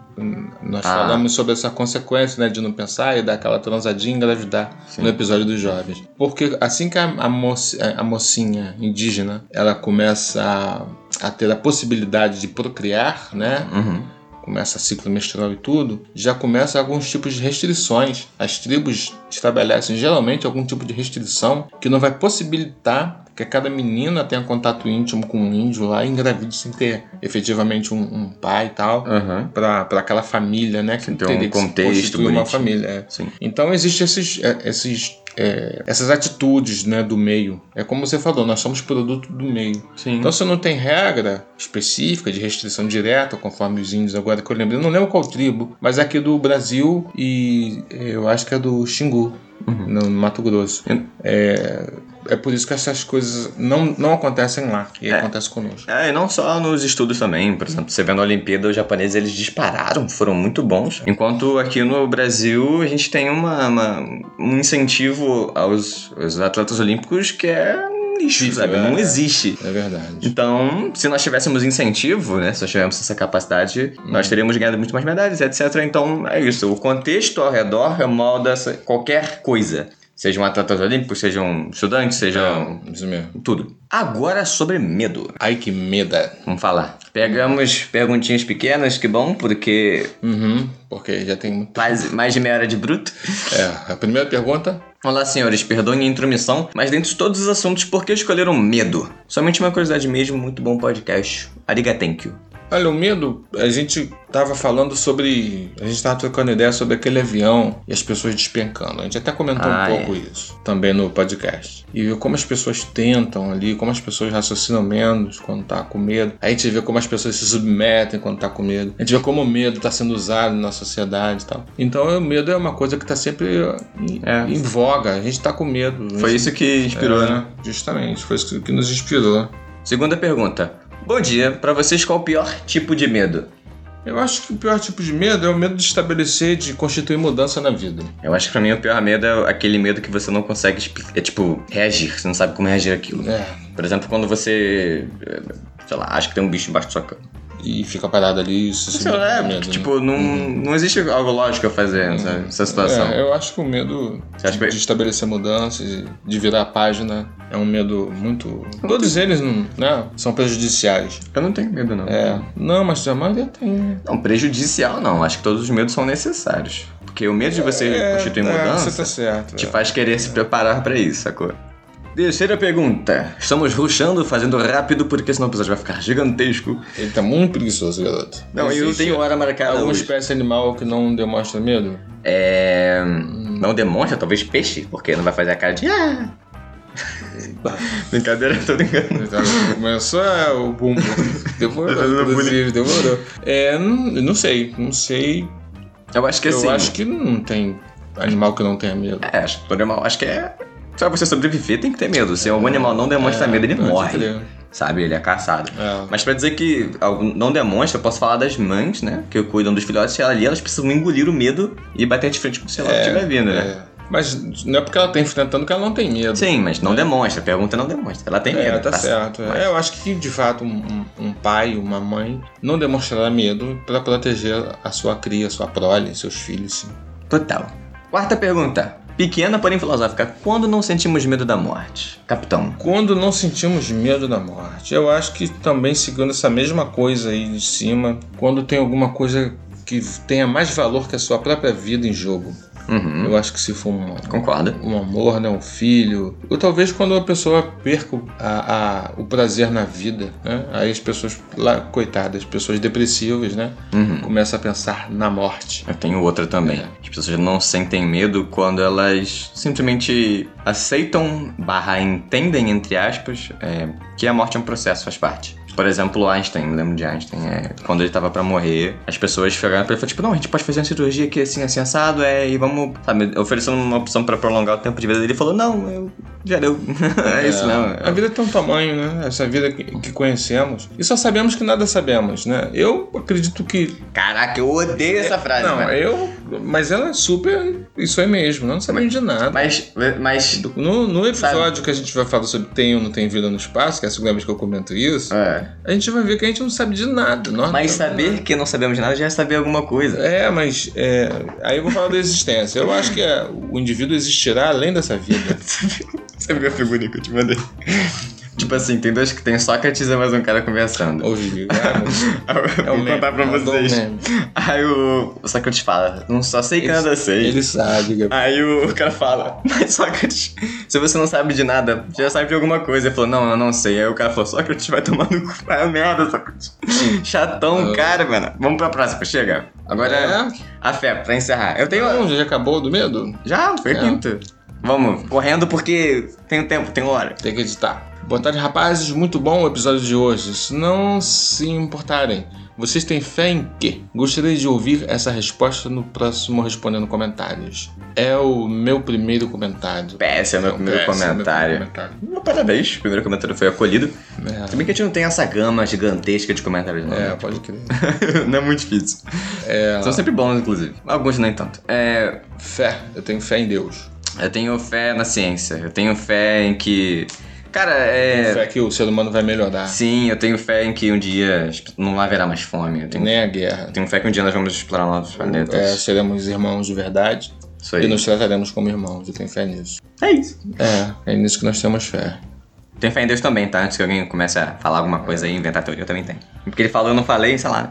B: Nós
A: Ah.
B: falamos sobre essa consequência né, de não pensar e dar aquela transadinha e engravidar
A: Sim.
B: no episódio dos jovens. Porque assim que a, a, moci- a mocinha indígena ela começa a, a ter a possibilidade de procriar, né?
A: Uhum.
B: começa ciclo menstrual e tudo, já começa alguns tipos de restrições. As tribos estabelecem geralmente algum tipo de restrição que não vai possibilitar que cada menina tenha contato íntimo com um índio lá e engravide sem ter efetivamente um, um pai e tal.
A: Uhum.
B: Para aquela família, né? Que
A: Sem ter um
B: que se
A: contexto
B: constituir uma família. é. Então existem esses, é, esses, é, essas atitudes né, do meio. É como você falou, nós somos produto do meio.
A: Sim.
B: Então você não tem regra específica de restrição direta, conforme os índios agora que eu lembro. Eu não lembro qual tribo, mas aqui do Brasil e eu acho que é do Xingu,
A: Uhum.
B: no Mato Grosso. É, é por isso que essas coisas não, não acontecem lá e
A: É.
B: acontece conosco.
A: É, e não só nos estudos também. Por exemplo, você vê na Olimpíada, os japoneses eles dispararam, foram muito bons. Enquanto aqui no Brasil a gente tem uma, uma- um incentivo aos, aos atletas olímpicos que é lixo, sabe?
B: é.
A: Não existe.
B: É verdade.
A: Então, se nós tivéssemos incentivo, né? Se nós tivéssemos essa capacidade, nós teríamos ganhado muito mais medalhas, etc. Então, é isso. O contexto ao redor molda qualquer coisa. Sejam atletas olímpicos, sejam estudantes, sejam
B: É, isso mesmo.
A: tudo. Agora sobre medo.
B: Ai que meda.
A: Vamos falar. Pegamos perguntinhas pequenas, que bom, porque
B: Uhum, porque já tem muito.
A: mais, mais de meia hora de bruto.
B: É, a primeira pergunta.
A: Olá, senhores, perdoem a intromissão, mas dentre todos os assuntos, por que escolheram medo? Somente uma curiosidade mesmo, muito bom podcast. Arigatenkyu.
B: Olha, o medo, a gente tava falando sobre. A gente tava trocando ideia sobre aquele avião e as pessoas despencando. A gente até comentou
A: Ah,
B: um pouco isso também no podcast. E viu como as pessoas tentam ali, como as pessoas raciocinam menos quando tá com medo. A gente vê como as pessoas se submetem quando tá com medo. A gente vê como o medo tá sendo usado na sociedade e tal. Então o medo é uma coisa que tá sempre em,
A: É.
B: em voga. A gente tá com medo.
A: Foi isso que inspirou,
B: É,
A: né?
B: Justamente, foi isso que nos inspirou.
A: Segunda pergunta. Bom dia, pra vocês qual o pior tipo de medo?
B: Eu acho que o pior tipo de medo é o medo de estabelecer, de constituir mudança na vida.
A: Eu acho que pra mim o pior medo é aquele medo que você não consegue, é tipo, reagir. Você não sabe como reagir àquilo.
B: É.
A: Por exemplo, quando você, eh, sei lá, acha que tem um bicho embaixo da sua cama.
B: E fica parado ali, isso
A: Sei lá, é,
B: medo, né?
A: tipo, não, não existe algo lógico a fazer sabe, nessa situação.
B: É, eu acho que o medo de,
A: que-
B: de estabelecer mudanças, de- virar a página, é um medo muito. Todos eles não, né, são prejudiciais.
A: Eu não tenho medo, não.
B: É. Não, mas a maioria tem. né?
A: Não, prejudicial não. Acho que todos os medos são necessários. Porque o medo de você
B: É,
A: constituir
B: é,
A: mudança
B: tá certo.
A: te
B: é.
A: faz querer se preparar pra isso, sacou? Terceira pergunta. Estamos rushando, fazendo rápido, porque senão o episódio vai ficar gigantesco.
B: Ele tá muito preguiçoso, garoto.
A: Não, eu não
B: Existe
A: tenho hora marcada
B: Alguma
A: hoje.
B: espécie animal que não demonstra medo?
A: É... Não demonstra, talvez peixe, porque não vai fazer a cara de... Ah! Brincadeira, tô brincando.
B: Então, Começou é, o bumbo. Demorou,
A: Tá
B: demorou. É, não, não sei, não sei.
A: Eu acho que
B: Eu
A: assim...
B: acho que não tem animal que não tenha medo.
A: É, acho que todo animal... Acho que é... Pra você sobreviver tem que ter medo. Se algum animal não demonstra medo, ele morre.
B: crer.
A: sabe? Ele é caçado.
B: É.
A: Mas pra dizer que não demonstra, eu posso falar das mães, né? Que cuidam dos filhotes e ali elas precisam engolir o medo e bater de frente com o sei lá o que estiver vindo, né?
B: É. Mas não é porque ela tá enfrentando que ela não tem medo.
A: Sim, mas não demonstra. A pergunta não demonstra. Ela tem medo.
B: É, tá certo.
A: Mas-
B: É, eu acho que, de fato, um, um- pai, uma mãe, não demonstrará medo pra proteger a sua cria, a sua prole, seus filhos, sim.
A: Total. Quarta pergunta. Pequena, porém filosófica. Quando não sentimos medo da morte? Capitão.
B: Quando não sentimos medo da morte, eu acho que também seguindo essa mesma coisa aí de cima, quando tem alguma coisa que tenha mais valor que a sua própria vida em jogo.
A: Uhum.
B: Eu acho que se for um,
A: Concordo.
B: um amor, né, um filho, ou talvez quando a pessoa perca o- a- a- o prazer na vida, né? Aí as pessoas, lá, coitadas, pessoas depressivas, né,
A: Uhum.
B: começam a pensar na morte.
A: Eu tenho outra também.
B: É.
A: As pessoas não sentem medo quando elas simplesmente aceitam, barra entendem, entre aspas, é, que a morte é um processo, faz parte. Por exemplo, Einstein, lembro de Einstein, é, quando ele tava pra morrer, as pessoas chegaram pra ele e falaram, tipo, não, a gente pode fazer uma cirurgia aqui assim, assim, assado, é, e vamos, sabe, oferecendo uma opção pra prolongar o tempo de vida dele. Ele falou, não, eu, já deu. é isso mesmo.
B: A vida tem um tamanho, né? Essa vida que, que conhecemos. E só sabemos que nada sabemos, né? Eu acredito que.
A: Caraca, eu odeio essa frase,
B: não, eu. Mas ela é super. Isso aí mesmo, não sabemos de nada.
A: Mas, mas,
B: No, no episódio que a gente vai falar sobre tem ou não tem vida no espaço, que é a segunda vez que eu comento isso,
A: é.
B: a gente vai ver que a gente não sabe de nada. Nós não
A: mas saber que não sabemos nada já é saber alguma coisa.
B: nada. É, mas é, aí eu vou falar da existência. Eu acho que é, o indivíduo existirá além dessa vida.
A: Você viu a figurinha que eu te mandei? tipo assim, tem dois que tem Sócrates e mais um cara conversando.
B: Ouvi, ah,
A: Eu
B: é
A: vou contar pra
B: é o
A: vocês. Aí o o Sócrates fala, não só sei que nada sei.
B: Ele sabe, Gabriel.
A: Aí o cara fala, mas Sócrates, se você não sabe de nada, já sabe de alguma coisa. Ele falou, não, eu não sei. Aí o cara falou, Sócrates vai tomar no cu. Vai a merda, Sócratis. Chatão,
B: Ah.
A: cara, mano. Vamos pra próxima, chega. Agora,
B: É?
A: a fé, pra encerrar. Eu tenho...
B: Não, já acabou do medo?
A: Já, foi
B: É.
A: quinta. Vamos, correndo porque tem tempo, tem hora.
B: Tem que editar. Boa tarde, rapazes. Muito bom o episódio de hoje. Se não se importarem, vocês têm fé em quê? Gostaria de ouvir essa resposta no próximo Respondendo Comentários. É o meu primeiro comentário.
A: PS é o meu primeiro
B: PS, é meu
A: comentário.
B: primeiro comentário.
A: Parabéns, o primeiro comentário foi acolhido.
B: É.
A: Se bem que a gente não tem essa gama gigantesca de comentários, não.
B: É, pode crer.
A: não é muito difícil.
B: É,
A: São sempre bons, inclusive. Alguns nem tanto. É,
B: fé. Eu tenho fé em Deus.
A: Eu tenho fé na ciência. Eu tenho fé em que. Cara, é.
B: Fé que o ser humano vai melhorar.
A: Sim, eu tenho fé em que um dia não haverá mais fome. Eu tenho,
B: Nem a guerra.
A: eu tenho fé que um dia nós vamos explorar novos planetas.
B: É, seremos irmãos de verdade e nos trataremos como irmãos. Eu tenho fé nisso.
A: É isso.
B: É, é nisso que nós temos fé.
A: Tenho fé em Deus também, tá? Antes que alguém comece a falar alguma coisa aí, inventar teoria, eu também tenho. Porque ele falou, eu não falei, sei lá.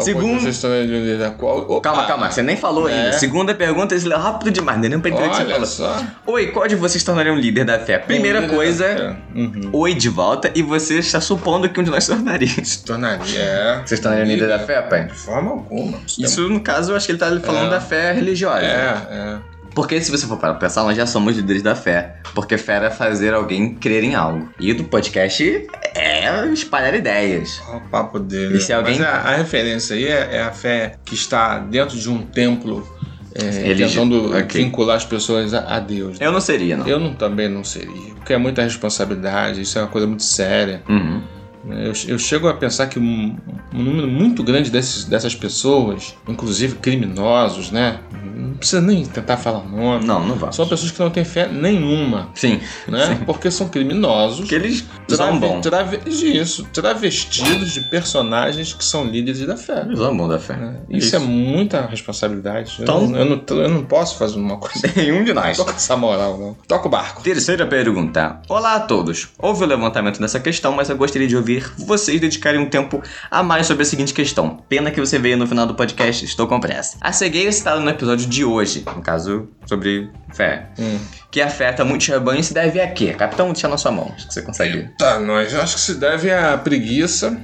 A: Segundo.
B: Estão ali da qual... Opa!
A: Calma, calma, você nem falou
B: É.
A: ainda. Segunda pergunta, ele leu rápido demais, nem pra entender o que você falou.
B: só.
A: Oi, qual de vocês tornaria um líder da fé? Primeira
B: Líder da
A: coisa.
B: Uhum.
A: oi de volta, e você está supondo que um de nós tornaria.
B: Se tornaria. É.
A: Vocês tornariam líder da fé, pai?
B: De forma alguma.
A: Isso, no caso, eu acho que ele tá falando
B: É.
A: da fé religiosa.
B: É, é.
A: Porque se você for para pensar, nós já somos líderes da fé. Porque fé é fazer alguém crer em algo. E do podcast é espalhar ideias.
B: O papo dele.
A: E se alguém-
B: Mas a, a referência aí é, é a fé que está dentro de um templo, é, tentando
A: ok.
B: vincular as pessoas a, a Deus.
A: Eu não seria, não.
B: Eu não, também não seria. Porque é muita responsabilidade, isso é uma coisa muito séria.
A: Uhum.
B: Eu, eu chego a pensar que um, um número muito grande desses, dessas pessoas, inclusive criminosos, né? Não precisa nem tentar falar nome.
A: Não, não vamos.
B: São pessoas que não têm fé nenhuma,
A: Sim.
B: né? Porque são criminosos.
A: Porque eles
B: Trave,
A: zombam.
B: trave, isso, travestidos de personagens que são líderes da fé.
A: Eles zombam da fé.
B: né? Isso, é muita responsabilidade. Eu
A: Então-
B: não- eu, não, eu não posso fazer uma coisa.
A: Nenhum de nós.
B: Não tô com essa moral, não. Toca o barco.
A: Terceira pergunta. Olá a todos. Houve o levantamento dessa questão, mas eu gostaria de ouvir vocês dedicarem um tempo a mais sobre a seguinte questão. Pena que você veio no final do podcast, estou com pressa. A cegueira citada no episódio de hoje, no caso sobre fé,
B: Hum.
A: que afeta muitos rebanhos se deve a quê? Capitão, deixa na sua mão, acho que você consegue.
B: Tá, nós acho que se deve à preguiça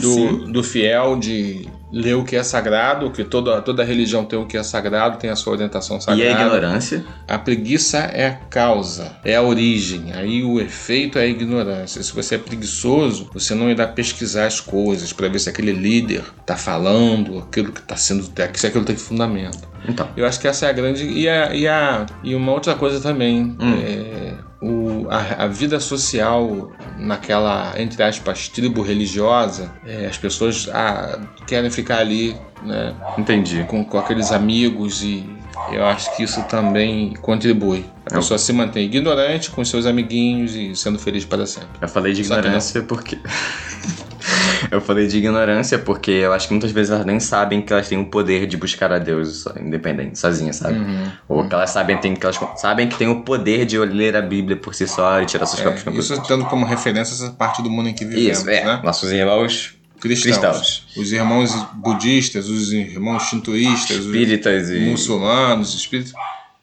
B: do, do fiel de ler o que é sagrado, que toda, toda religião tem o que é sagrado, tem a sua orientação sagrada.
A: E a ignorância.
B: A preguiça é a causa, é a origem. Aí o efeito é a ignorância. Se você é preguiçoso, você não irá pesquisar as coisas para ver se aquele líder está falando aquilo que está sendo, se aquilo tem fundamento.
A: Então.
B: Eu acho que essa é a grande. E, a, e, a, e uma outra coisa também.
A: Hum.
B: é, o, a, a vida social naquela, entre aspas, tribo religiosa, é, as pessoas ah, querem ficar ali, né?
A: Entendi.
B: Com, com aqueles amigos e eu acho que isso também contribui. A
A: Eu-
B: pessoa se mantém ignorante com seus amiguinhos e sendo feliz para sempre.
A: Eu falei de ignorância porque. eu falei de ignorância porque eu acho que muitas vezes elas nem sabem que elas têm o poder de buscar a Deus independente, sozinhas, sabe?
B: Uhum.
A: Ou que elas sabem, tem, que elas sabem que tem o poder de ler a Bíblia por si só e tirar suas próprias
B: É, isso
A: conclusões.
B: tendo como referência essa parte do mundo em que vivemos,
A: Isso, é.
B: né?
A: Nossos irmãos
B: Cristãos.
A: Cristãos.
B: Os irmãos budistas, os irmãos shintoístas, os
A: espíritas e.
B: muçulmanos, espíritos,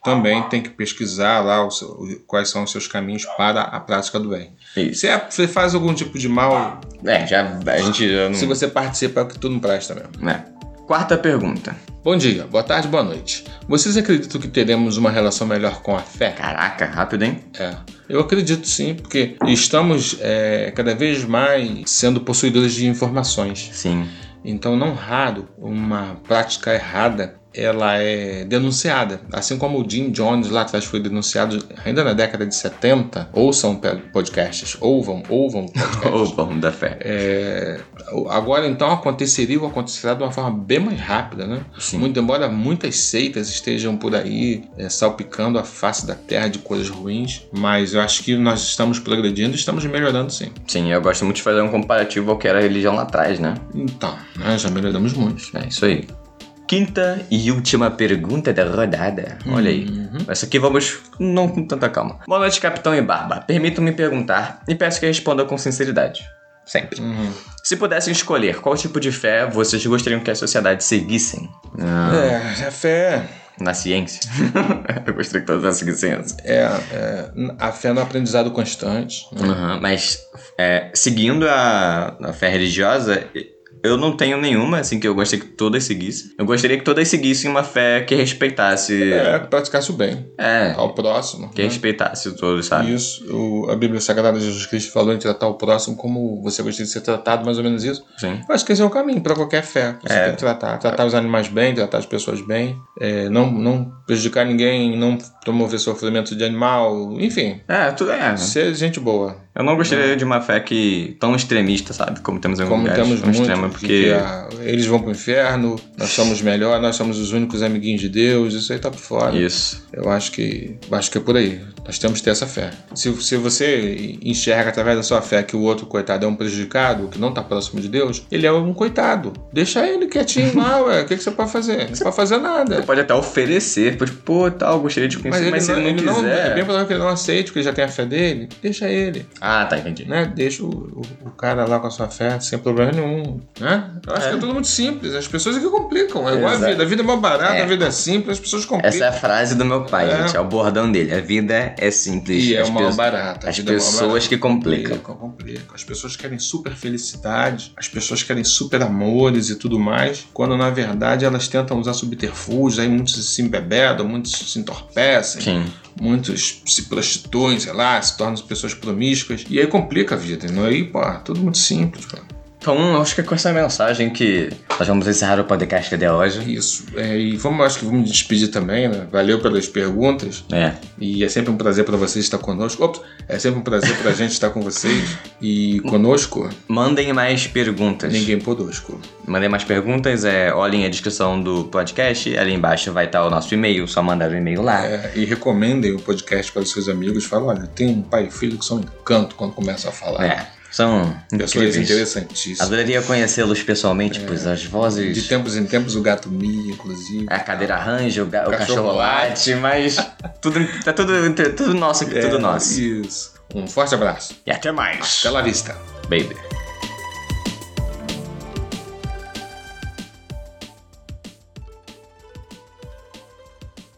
B: também tem que pesquisar lá seu- quais são os seus caminhos para a prática do bem.
A: Isso.
B: Se é- você faz algum tipo de mal,
A: É, já. A gente já não.
B: se você participa, é o que tudo não presta mesmo.
A: É. Quarta pergunta.
B: Bom dia, boa tarde, boa noite. Vocês acreditam que teremos uma relação melhor com a fé?
A: Caraca, rápido, hein?
B: É, eu acredito sim, porque estamos é, cada vez mais sendo possuidores de informações.
A: Sim.
B: Então, não raro, uma prática errada ela é denunciada. Assim como o Jim Jones lá atrás foi denunciado ainda na década de 70. Ouçam podcasts, ouvam, ouvam podcasts.
A: Ou vamos da fé.
B: É, agora então aconteceria ou acontecerá de uma forma bem mais rápida, né?
A: Sim.
B: Muito embora muitas seitas estejam por aí é, salpicando a face da terra de coisas ruins, mas eu acho que nós estamos progredindo e estamos melhorando sim.
A: Sim, eu gosto muito de fazer um comparativo ao que era a religião lá atrás, né?
B: Então, né, já melhoramos muito.
A: É isso aí. Quinta e última pergunta da rodada. Olha aí.
B: Uhum.
A: Essa aqui vamos não com tanta calma. Boa noite, Capitão e Barba. Permitam-me perguntar e peço que responda com sinceridade. Sempre.
B: Uhum.
A: Se pudessem escolher qual tipo de fé vocês gostariam que a sociedade seguissem? Ah,
B: É, a fé
A: Na ciência? eu gostaria que todos seguissem essa.
B: é, é a fé no aprendizado constante. né?
A: Aham, mas é, seguindo a, a fé religiosa, eu não tenho nenhuma, assim, que eu gostaria que todas seguissem. Eu gostaria que todas seguissem uma fé que respeitasse.
B: É, praticasse o bem
A: É,
B: ao próximo.
A: que
B: né?
A: respeitasse todos, sabe?
B: Isso, o- a Bíblia Sagrada de Jesus Cristo falou em tratar o próximo como você gostaria de ser tratado, mais ou menos isso.
A: Sim.
B: Eu acho que esse é o caminho para qualquer fé. Você
A: É.
B: tem que tratar. Tratar os animais bem, tratar as pessoas bem, é, não, não prejudicar ninguém, não promover sofrimento de animal, enfim,
A: É, tudo é.
B: ser gente boa.
A: Eu não gostaria de uma fé que tão extremista, sabe? Como temos em alguns
B: Como
A: lugares.
B: temos muito,
A: extrema, porque.
B: que a- eles vão pro inferno, nós somos melhor, nós somos os únicos amiguinhos de Deus, isso aí tá por fora.
A: Isso.
B: Eu acho que acho que é por aí. Nós temos que ter essa fé. Se, se você enxerga através da sua fé que o outro coitado é um prejudicado, que não está próximo de Deus, ele é um coitado. Deixa ele quietinho lá, ué. O que, que você pode fazer? Não pode fazer nada.
A: Pode até oferecer, tipo, pô, tal, gostaria de
B: Mas
A: conhecer,
B: ele,
A: mas,
B: não,
A: ele não
B: não,
A: quiser.
B: é bem provável que ele não aceite, porque ele já tem a fé dele. Deixa ele,
A: Ah, tá, entendi.
B: né? Deixa o, o, o cara lá com a sua fé sem problema nenhum, né? Eu acho
A: É.
B: que é tudo muito simples. As pessoas é que complicam. É igual a vida. A vida é mais barata,
A: É.
B: a vida é simples, as pessoas complicam.
A: Essa é a frase do meu pai,
B: É.
A: gente. É o bordão dele. A vida é simples.
B: E é
A: As
B: uma
A: pessoas-
B: barata.
A: As
B: é mó
A: pessoas
B: barata.
A: que complicam.
B: Complicam, complicam. As pessoas querem super felicidade, as pessoas querem super amores e tudo mais, quando na verdade elas tentam usar subterfúgios, aí muitos se embebedam, muitos se entorpecem,
A: Sim.
B: muitos se prostituem, sei lá, se tornam pessoas promíscuas, e aí complica a vida, é? Aí, pô, tudo muito simples, pô.
A: Então, acho que é com essa mensagem que nós vamos encerrar o podcast de hoje.
B: Isso. É, e vamos, acho que vamos despedir também, né? Valeu pelas perguntas.
A: É.
B: E é sempre um prazer para vocês estar conosco. Ops, é sempre um prazer para a gente estar com vocês. E conosco,
A: Mandem mais perguntas.
B: ninguém conosco.
A: Mandem mais perguntas, é, olhem a descrição do podcast. Ali embaixo vai estar o nosso e-mail, só mandar o e-mail lá.
B: É, e recomendem o podcast para os seus amigos. Falem, olha, tem um pai e filho que são um encanto quando começam a falar.
A: É, são
B: Pessoas interessantíssimas.
A: Adoraria conhecê-los pessoalmente, pois as vozes...
B: De tempos em tempos o gato mia, inclusive.
A: A cadeira arranja, o, ga- o Cachorro late, mas tudo, tá tudo, tudo nosso aqui, tudo
B: É,
A: nosso.
B: Isso. Um forte abraço.
A: E até mais.
B: Até la vista.
A: Baby.